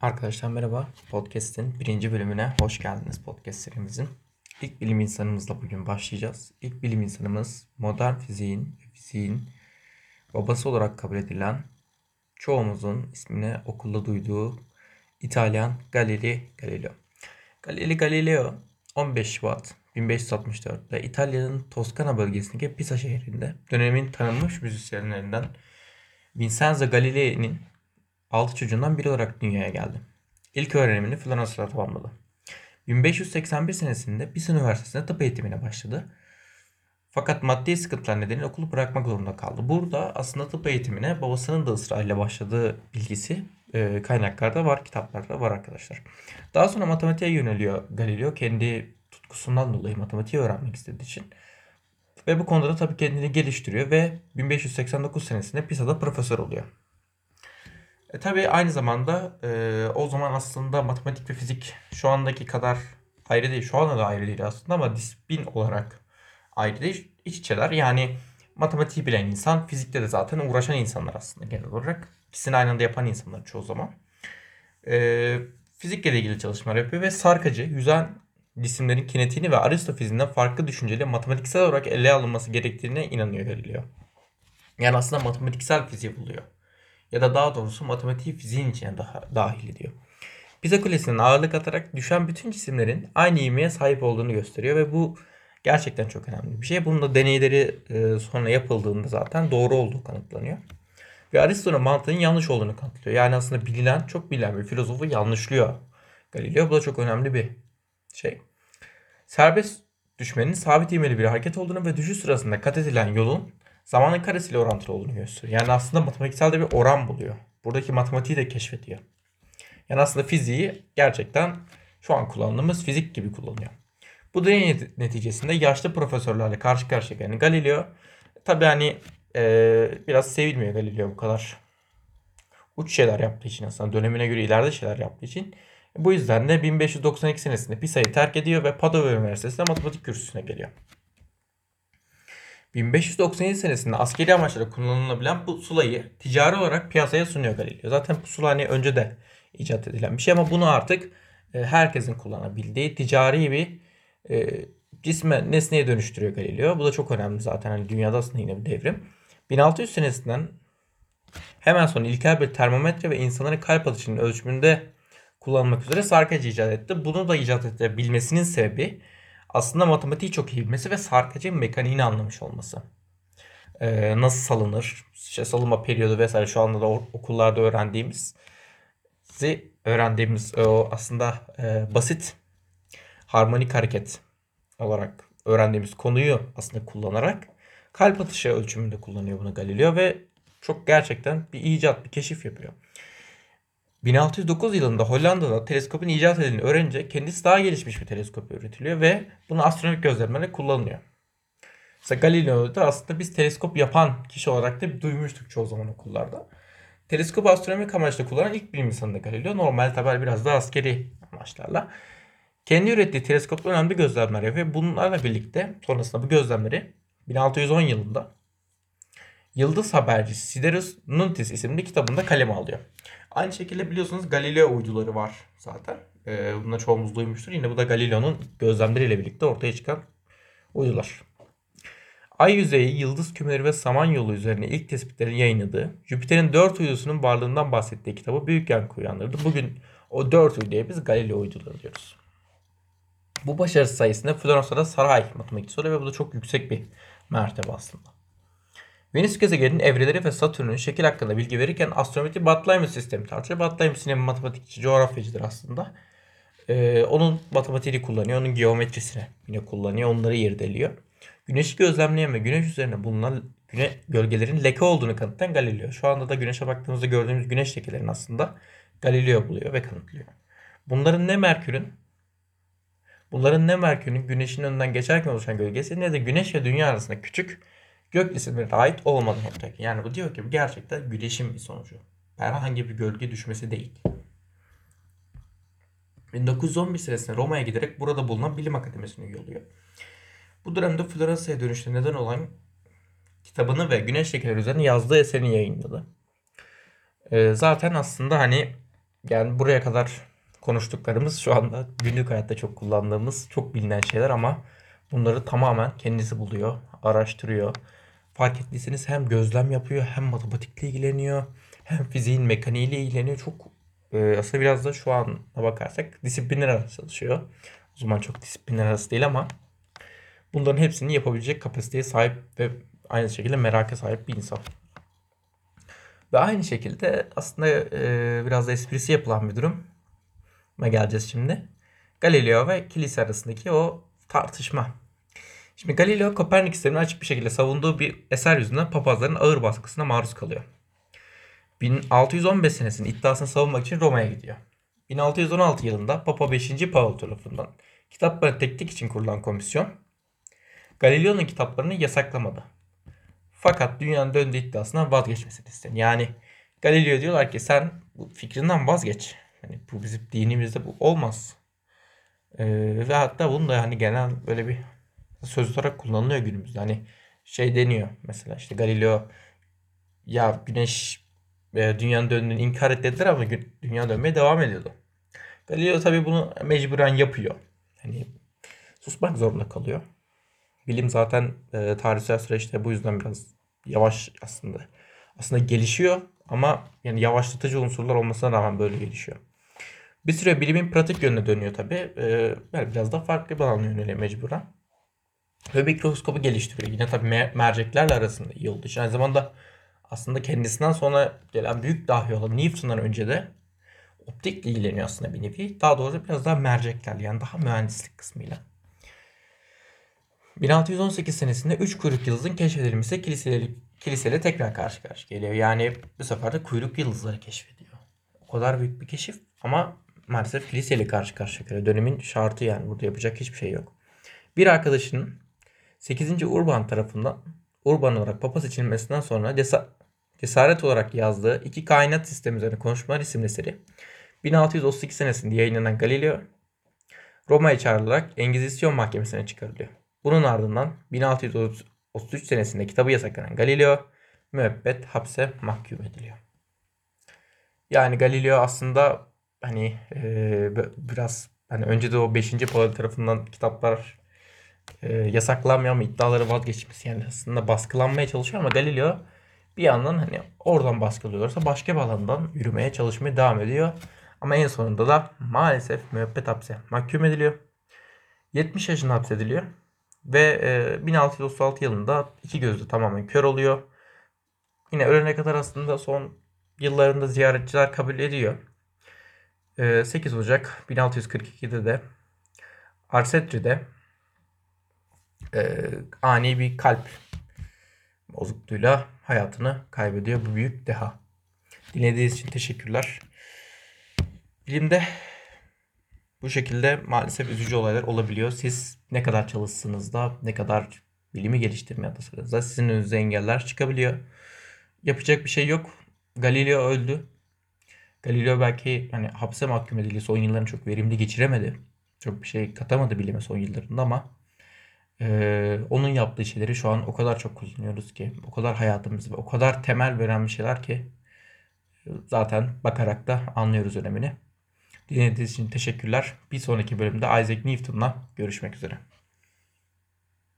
Arkadaşlar merhaba. Podcast'in birinci bölümüne hoş geldiniz podcast serimizin. İlk bilim insanımızla bugün başlayacağız. İlk bilim insanımız modern fiziğin, fiziğin babası olarak kabul edilen çoğumuzun ismini okulda duyduğu İtalyan Galileo Galileo. Galileo Galileo 15 Şubat 1564'te İtalya'nın Toskana bölgesindeki Pisa şehrinde dönemin tanınmış müzisyenlerinden Vincenzo Galilei'nin 6 çocuğundan biri olarak dünyaya geldi. İlk öğrenimini Floransa'da tamamladı. 1581 senesinde Pisa Üniversitesi'nde tıp eğitimine başladı. Fakat maddi sıkıntılar nedeniyle okulu bırakmak zorunda kaldı. Burada aslında tıp eğitimine babasının da ısrarla başladığı bilgisi e, kaynaklarda var, kitaplarda var arkadaşlar. Daha sonra matematiğe yöneliyor Galileo kendi tutkusundan dolayı matematiği öğrenmek istediği için. Ve bu konuda da tabii kendini geliştiriyor ve 1589 senesinde Pisa'da profesör oluyor. E, tabii aynı zamanda e, o zaman aslında matematik ve fizik şu andaki kadar ayrı değil. Şu anda da ayrı değil aslında ama disiplin olarak ayrı değil. İç içeler. Yani matematiği bilen insan fizikte de zaten uğraşan insanlar aslında genel olarak. İkisini aynı anda yapan insanlar çoğu zaman. E, fizikle ilgili çalışmalar yapıyor ve sarkacı, yüzen cisimlerin kinetiğini ve Aristo fiziğinden farklı düşünceyle matematiksel olarak ele alınması gerektiğine inanıyor Galileo. Yani aslında matematiksel fiziği buluyor ya da daha doğrusu matematiği fiziğin içine daha, dahil ediyor. Pisa Kulesi'nin ağırlık atarak düşen bütün cisimlerin aynı ivmeye sahip olduğunu gösteriyor ve bu gerçekten çok önemli bir şey. Bunun da deneyleri e, sonra yapıldığında zaten doğru olduğu kanıtlanıyor. Ve Aristo'nun mantığının yanlış olduğunu kanıtlıyor. Yani aslında bilinen, çok bilinen bir filozofu yanlışlıyor Galileo. Bu da çok önemli bir şey. Serbest düşmenin sabit ivmeli bir hareket olduğunu ve düşüş sırasında kat edilen yolun zamanın karesiyle orantılı olduğunu gösteriyor. Yani aslında matematiksel de bir oran buluyor. Buradaki matematiği de keşfediyor. Yani aslında fiziği gerçekten şu an kullandığımız fizik gibi kullanıyor. Bu deney neticesinde yaşlı profesörlerle karşı karşıya gelen Galileo tabi hani e, biraz sevilmiyor Galileo bu kadar uç şeyler yaptığı için aslında dönemine göre ileride şeyler yaptığı için. Bu yüzden de 1592 senesinde Pisa'yı terk ediyor ve Padova Üniversitesi'nde matematik kürsüsüne geliyor. 1597 senesinde askeri amaçlara kullanılabilen pusulayı ticari olarak piyasaya sunuyor Galileo. Zaten pusula hani önce de icat edilen bir şey ama bunu artık e, herkesin kullanabildiği ticari bir e, cisme nesneye dönüştürüyor Galileo. Bu da çok önemli zaten hani dünyada aslında yine bir devrim. 1600 senesinden hemen sonra ilkel bir termometre ve insanların kalp atışının ölçümünde kullanılmak üzere sarkacı icat etti. Bunu da icat edebilmesinin sebebi aslında matematiği çok iyi bilmesi ve sarkacın mekaniğini anlamış olması. Ee, nasıl salınır, işte salınma periyodu vesaire şu anda da okullarda öğrendiğimiz öğrendiğimiz o aslında e, basit harmonik hareket olarak öğrendiğimiz konuyu aslında kullanarak kalp atışı ölçümünde kullanıyor bunu Galileo ve çok gerçekten bir icat, bir keşif yapıyor. 1609 yılında Hollanda'da teleskopun icat edildiğini öğrenince kendisi daha gelişmiş bir teleskop üretiliyor ve bunu astronomik gözlemlerle kullanılıyor. Mesela Galileo'da aslında biz teleskop yapan kişi olarak da duymuştuk çoğu zaman okullarda. Teleskop astronomik amaçla kullanan ilk bilim insanı da Galileo. Normal tabi biraz daha askeri amaçlarla. Kendi ürettiği teleskopla önemli gözlemler yapıyor bunlarla birlikte sonrasında bu gözlemleri 1610 yılında Yıldız Habercisi Siderus Nuntis isimli kitabında kaleme alıyor. Aynı şekilde biliyorsunuz Galileo uyduları var zaten. Ee, bunu çoğumuz duymuştur. Yine bu da Galileo'nun gözlemleriyle birlikte ortaya çıkan uydular. Ay yüzeyi, yıldız kümeleri ve samanyolu üzerine ilk tespitlerini yayınladığı, Jüpiter'in dört uydusunun varlığından bahsettiği kitabı büyük yankı uyandırdı. Bugün o dört uyduya biz Galileo uyduları diyoruz. Bu başarısı sayesinde Floransa'da saray matematikçisi oluyor ve bu da çok yüksek bir mertebe aslında. Venüs gezegeninin evreleri ve Satürn'ün şekil hakkında bilgi verirken astrometri Batlaymış sistemi tartışıyor. Batlaymış yine matematikçi, coğrafyacıdır aslında. Ee, onun matematiğini kullanıyor, onun geometrisini yine kullanıyor, onları irdeliyor. Güneşi gözlemleyen ve güneş üzerine bulunan güne, gölgelerin leke olduğunu kanıtlayan Galileo. Şu anda da güneşe baktığımızda gördüğümüz güneş lekelerini aslında Galileo buluyor ve kanıtlıyor. Bunların ne Merkür'ün Bunların ne Merkür'ün güneşin önünden geçerken oluşan gölgesi ne de güneş ve dünya arasında küçük gök cisimlerine ait olmadan ortaya. Yani bu diyor ki bu gerçekten güneşin bir sonucu. Herhangi bir gölge düşmesi değil. 1911 senesinde Roma'ya giderek burada bulunan bilim akademisine üye. Bu dönemde Floransa'ya dönüşte neden olan kitabını ve güneş lekeleri üzerine yazdığı eserini yayınladı. Ee, zaten aslında hani Yani buraya kadar konuştuklarımız şu anda günlük hayatta çok kullandığımız, çok bilinen şeyler ama bunları tamamen kendisi buluyor, araştırıyor. Fark ettiyseniz hem gözlem yapıyor, hem matematikle ilgileniyor, hem fiziğin mekaniğiyle ilgileniyor. Çok e, aslında biraz da şu an bakarsak disiplinler arası çalışıyor. O zaman çok disiplinler arası değil ama bunların hepsini yapabilecek kapasiteye sahip ve aynı şekilde meraka sahip bir insan. Ve aynı şekilde aslında e, biraz da esprisi yapılan bir durum. Buna geleceğiz şimdi. Galileo ve kilise arasındaki o tartışma. Şimdi Galileo Kopernik sistemini açık bir şekilde savunduğu bir eser yüzünden papazların ağır baskısına maruz kalıyor. 1615 senesinin iddiasını savunmak için Roma'ya gidiyor. 1616 yılında Papa 5. Paul tarafından kitapları teknik için kurulan komisyon Galileo'nun kitaplarını yasaklamadı. Fakat dünyanın döndüğü iddiasından vazgeçmesini istedi. Yani Galileo diyorlar ki sen bu fikrinden vazgeç. Hani bu bizim dinimizde bu olmaz. Ee, ve hatta bunu da yani genel böyle bir söz olarak kullanılıyor günümüzde. Hani şey deniyor mesela işte Galileo ya güneş e, dünyanın döndüğünü inkar et dediler ama dünya dönmeye devam ediyordu. Galileo tabii bunu mecburen yapıyor. Hani susmak zorunda kalıyor. Bilim zaten e, tarihsel süreçte bu yüzden biraz yavaş aslında. Aslında gelişiyor ama yani yavaşlatıcı unsurlar olmasına rağmen böyle gelişiyor. Bir süre bilimin pratik yönüne dönüyor tabii. E, yani biraz da farklı bir alana yöneliyor mecburen. Ve mikroskobu geliştiriyor. Yine tabii mer- merceklerle arasında iyi olduğu için. Aynı zamanda aslında kendisinden sonra gelen büyük dahi olan Newton'dan önce de optikle ilgileniyor aslında bir nevi. Daha doğrusu biraz daha merceklerle yani daha mühendislik kısmıyla. 1618 senesinde 3 kuyruk yıldızın keşfedilmesi kiliseyle, kiliseyle tekrar karşı karşıya geliyor. Yani bu sefer de kuyruk yıldızları keşfediyor. O kadar büyük bir keşif ama maalesef kiliseyle karşı karşıya geliyor. Dönemin şartı yani burada yapacak hiçbir şey yok. Bir arkadaşının 8. Urban tarafından Urban olarak papa seçilmesinden sonra cesa- cesaret olarak yazdığı iki kainat sistemi üzerine konuşmalar isimli seri 1638 senesinde yayınlanan Galileo Roma'ya çağrılarak Engizisyon mahkemesine çıkarılıyor. Bunun ardından 1633 senesinde kitabı yasaklanan Galileo müebbet hapse mahkum ediliyor. Yani Galileo aslında hani e, biraz hani önce de o 5. Paul tarafından kitaplar e, yasaklanmıyor ama iddiaları vazgeçmesi yani aslında baskılanmaya çalışıyor ama Galileo bir yandan hani oradan baskılıyorlarsa başka bir alandan yürümeye çalışmaya devam ediyor. Ama en sonunda da maalesef müebbet hapse mahkum ediliyor. 70 yaşında hapsediliyor. Ve e, 1636 yılında iki gözü tamamen kör oluyor. Yine ölene kadar aslında son yıllarında ziyaretçiler kabul ediyor. E, 8 Ocak 1642'de de Arsetri'de e, ani bir kalp bozukluğuyla hayatını kaybediyor bu büyük deha. Dinlediğiniz için teşekkürler. Bilimde bu şekilde maalesef üzücü olaylar olabiliyor. Siz ne kadar çalışsanız da ne kadar bilimi geliştirmeye adasanız da sizin önünüze engeller çıkabiliyor. Yapacak bir şey yok. Galileo öldü. Galileo belki hani hapse mahkum edildi. Son yıllarını çok verimli geçiremedi. Çok bir şey katamadı bilime son yıllarında ama ee, onun yaptığı şeyleri şu an o kadar çok kullanıyoruz ki, o kadar hayatımız ve o kadar temel ve önemli şeyler ki zaten bakarak da anlıyoruz önemini. Dinlediğiniz için teşekkürler. Bir sonraki bölümde Isaac Newton'la görüşmek üzere.